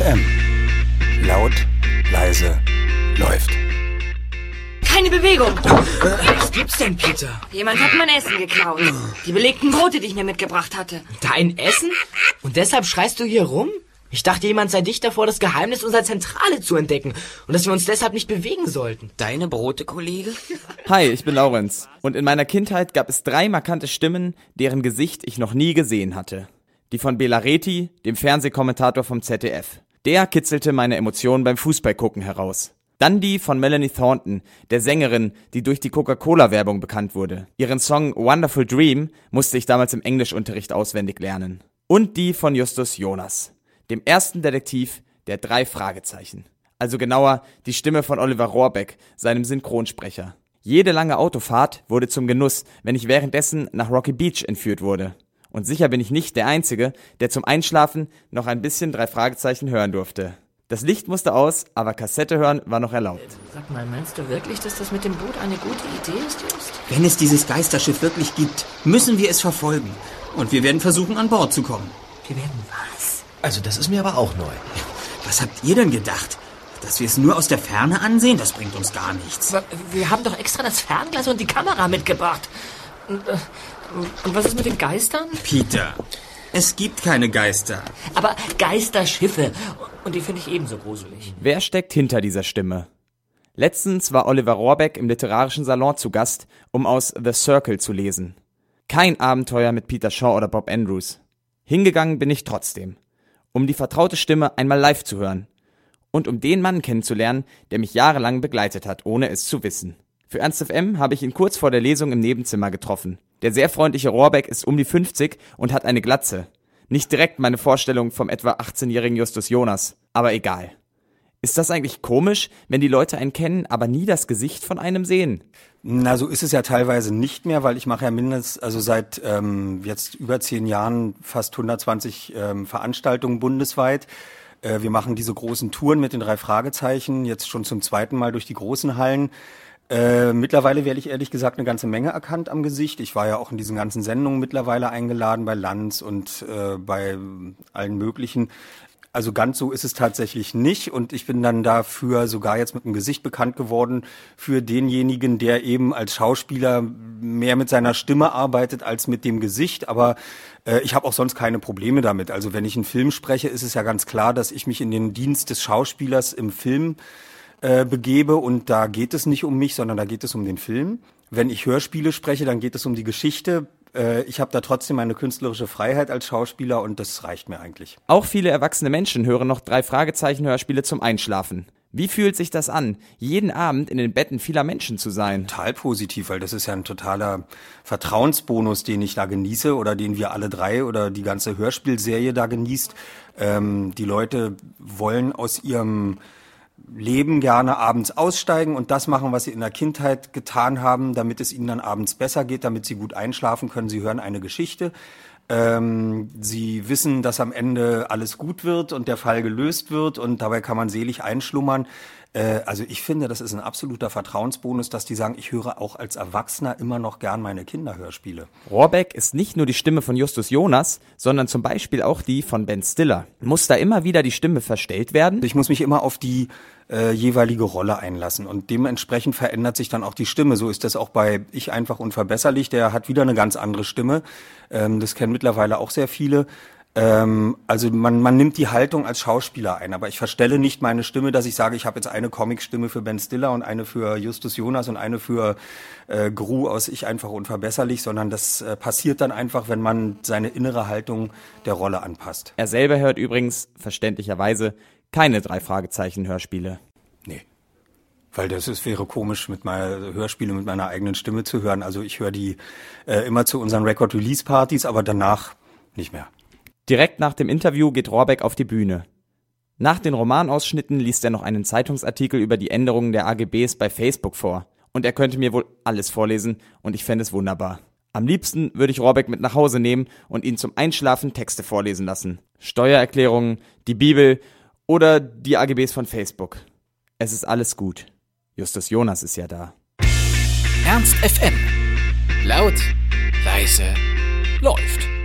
FM. Laut, leise, läuft. Keine Bewegung. Was gibt's denn, Peter? Jemand hat mein Essen geklaut. Die belegten Brote, die ich mir mitgebracht hatte. Dein Essen? Und deshalb schreist du hier rum? Ich dachte, jemand sei dicht davor, das Geheimnis unserer Zentrale zu entdecken und dass wir uns deshalb nicht bewegen sollten. Deine Brote, Kollege? Hi, ich bin Laurenz. Und in meiner Kindheit gab es drei markante Stimmen, deren Gesicht ich noch nie gesehen hatte. Die von Bela Reti, dem Fernsehkommentator vom ZDF. Der kitzelte meine Emotionen beim Fußballgucken heraus. Dann die von Melanie Thornton, der Sängerin, die durch die Coca-Cola-Werbung bekannt wurde. Ihren Song Wonderful Dream musste ich damals im Englischunterricht auswendig lernen. Und die von Justus Jonas, dem ersten Detektiv der drei Fragezeichen. Also genauer die Stimme von Oliver Rohrbeck, seinem Synchronsprecher. Jede lange Autofahrt wurde zum Genuss, wenn ich währenddessen nach Rocky Beach entführt wurde. Und sicher bin ich nicht der Einzige, der zum Einschlafen noch ein bisschen drei Fragezeichen hören durfte. Das Licht musste aus, aber Kassette hören war noch erlaubt. Sag mal, meinst du wirklich, dass das mit dem Boot eine gute Idee ist, Just? Wenn es dieses Geisterschiff wirklich gibt, müssen wir es verfolgen. Und wir werden versuchen, an Bord zu kommen. Wir werden was? Also, das ist mir aber auch neu. Was habt ihr denn gedacht? Dass wir es nur aus der Ferne ansehen, das bringt uns gar nichts. Aber wir haben doch extra das Fernglas und die Kamera mitgebracht. Und, was ist mit den Geistern? Peter, es gibt keine Geister. Aber Geisterschiffe. Und die finde ich ebenso gruselig. Wer steckt hinter dieser Stimme? Letztens war Oliver Rohrbeck im literarischen Salon zu Gast, um aus The Circle zu lesen. Kein Abenteuer mit Peter Shaw oder Bob Andrews. Hingegangen bin ich trotzdem, um die vertraute Stimme einmal live zu hören und um den Mann kennenzulernen, der mich jahrelang begleitet hat, ohne es zu wissen. Für Ernst FM habe ich ihn kurz vor der Lesung im Nebenzimmer getroffen. Der sehr freundliche Rohrbeck ist um die 50 und hat eine Glatze. Nicht direkt meine Vorstellung vom etwa 18-jährigen Justus Jonas, aber egal. Ist das eigentlich komisch, wenn die Leute einen kennen, aber nie das Gesicht von einem sehen? Na, so ist es ja teilweise nicht mehr, weil ich mache ja mindestens, also seit ähm, jetzt über zehn Jahren fast 120 ähm, Veranstaltungen bundesweit. Äh, wir machen diese großen Touren mit den drei Fragezeichen, jetzt schon zum zweiten Mal durch die großen Hallen. Äh, mittlerweile werde ich ehrlich gesagt eine ganze Menge erkannt am Gesicht. Ich war ja auch in diesen ganzen Sendungen mittlerweile eingeladen bei Lanz und äh, bei allen möglichen. Also ganz so ist es tatsächlich nicht und ich bin dann dafür sogar jetzt mit dem Gesicht bekannt geworden für denjenigen, der eben als Schauspieler mehr mit seiner Stimme arbeitet als mit dem Gesicht. Aber äh, ich habe auch sonst keine Probleme damit. Also wenn ich einen Film spreche, ist es ja ganz klar, dass ich mich in den Dienst des Schauspielers im Film äh, begebe und da geht es nicht um mich, sondern da geht es um den Film. Wenn ich Hörspiele spreche, dann geht es um die Geschichte. Äh, ich habe da trotzdem meine künstlerische Freiheit als Schauspieler und das reicht mir eigentlich. Auch viele erwachsene Menschen hören noch drei Fragezeichen Hörspiele zum Einschlafen. Wie fühlt sich das an, jeden Abend in den Betten vieler Menschen zu sein? Total positiv, weil das ist ja ein totaler Vertrauensbonus, den ich da genieße oder den wir alle drei oder die ganze Hörspielserie da genießt. Ähm, die Leute wollen aus ihrem Leben gerne abends aussteigen und das machen, was sie in der Kindheit getan haben, damit es ihnen dann abends besser geht, damit sie gut einschlafen können. Sie hören eine Geschichte. Ähm, sie wissen, dass am Ende alles gut wird und der Fall gelöst wird und dabei kann man selig einschlummern. Äh, also ich finde, das ist ein absoluter Vertrauensbonus, dass die sagen, ich höre auch als Erwachsener immer noch gern meine Kinderhörspiele. Rohrbeck ist nicht nur die Stimme von Justus Jonas, sondern zum Beispiel auch die von Ben Stiller. Muss da immer wieder die Stimme verstellt werden? Ich muss mich immer auf die äh, jeweilige Rolle einlassen und dementsprechend verändert sich dann auch die Stimme. So ist das auch bei Ich einfach unverbesserlich. Der hat wieder eine ganz andere Stimme. Ähm, das kennen mittlerweile auch sehr viele. Ähm, also man, man nimmt die Haltung als Schauspieler ein, aber ich verstelle nicht meine Stimme, dass ich sage, ich habe jetzt eine Comicstimme für Ben Stiller und eine für Justus Jonas und eine für äh, Gru aus Ich einfach unverbesserlich, sondern das äh, passiert dann einfach, wenn man seine innere Haltung der Rolle anpasst. Er selber hört übrigens, verständlicherweise, keine drei Fragezeichen Hörspiele. Nee. Weil das ist, wäre komisch, mit meiner Hörspiele mit meiner eigenen Stimme zu hören. Also ich höre die äh, immer zu unseren Record-Release-Partys, aber danach nicht mehr. Direkt nach dem Interview geht Rohrbeck auf die Bühne. Nach den Romanausschnitten liest er noch einen Zeitungsartikel über die Änderungen der AGBs bei Facebook vor. Und er könnte mir wohl alles vorlesen und ich fände es wunderbar. Am liebsten würde ich Rohrbeck mit nach Hause nehmen und ihn zum Einschlafen Texte vorlesen lassen. Steuererklärungen, die Bibel oder die AGBs von Facebook. Es ist alles gut. Justus Jonas ist ja da. Ernst FM. Laut, leise, läuft.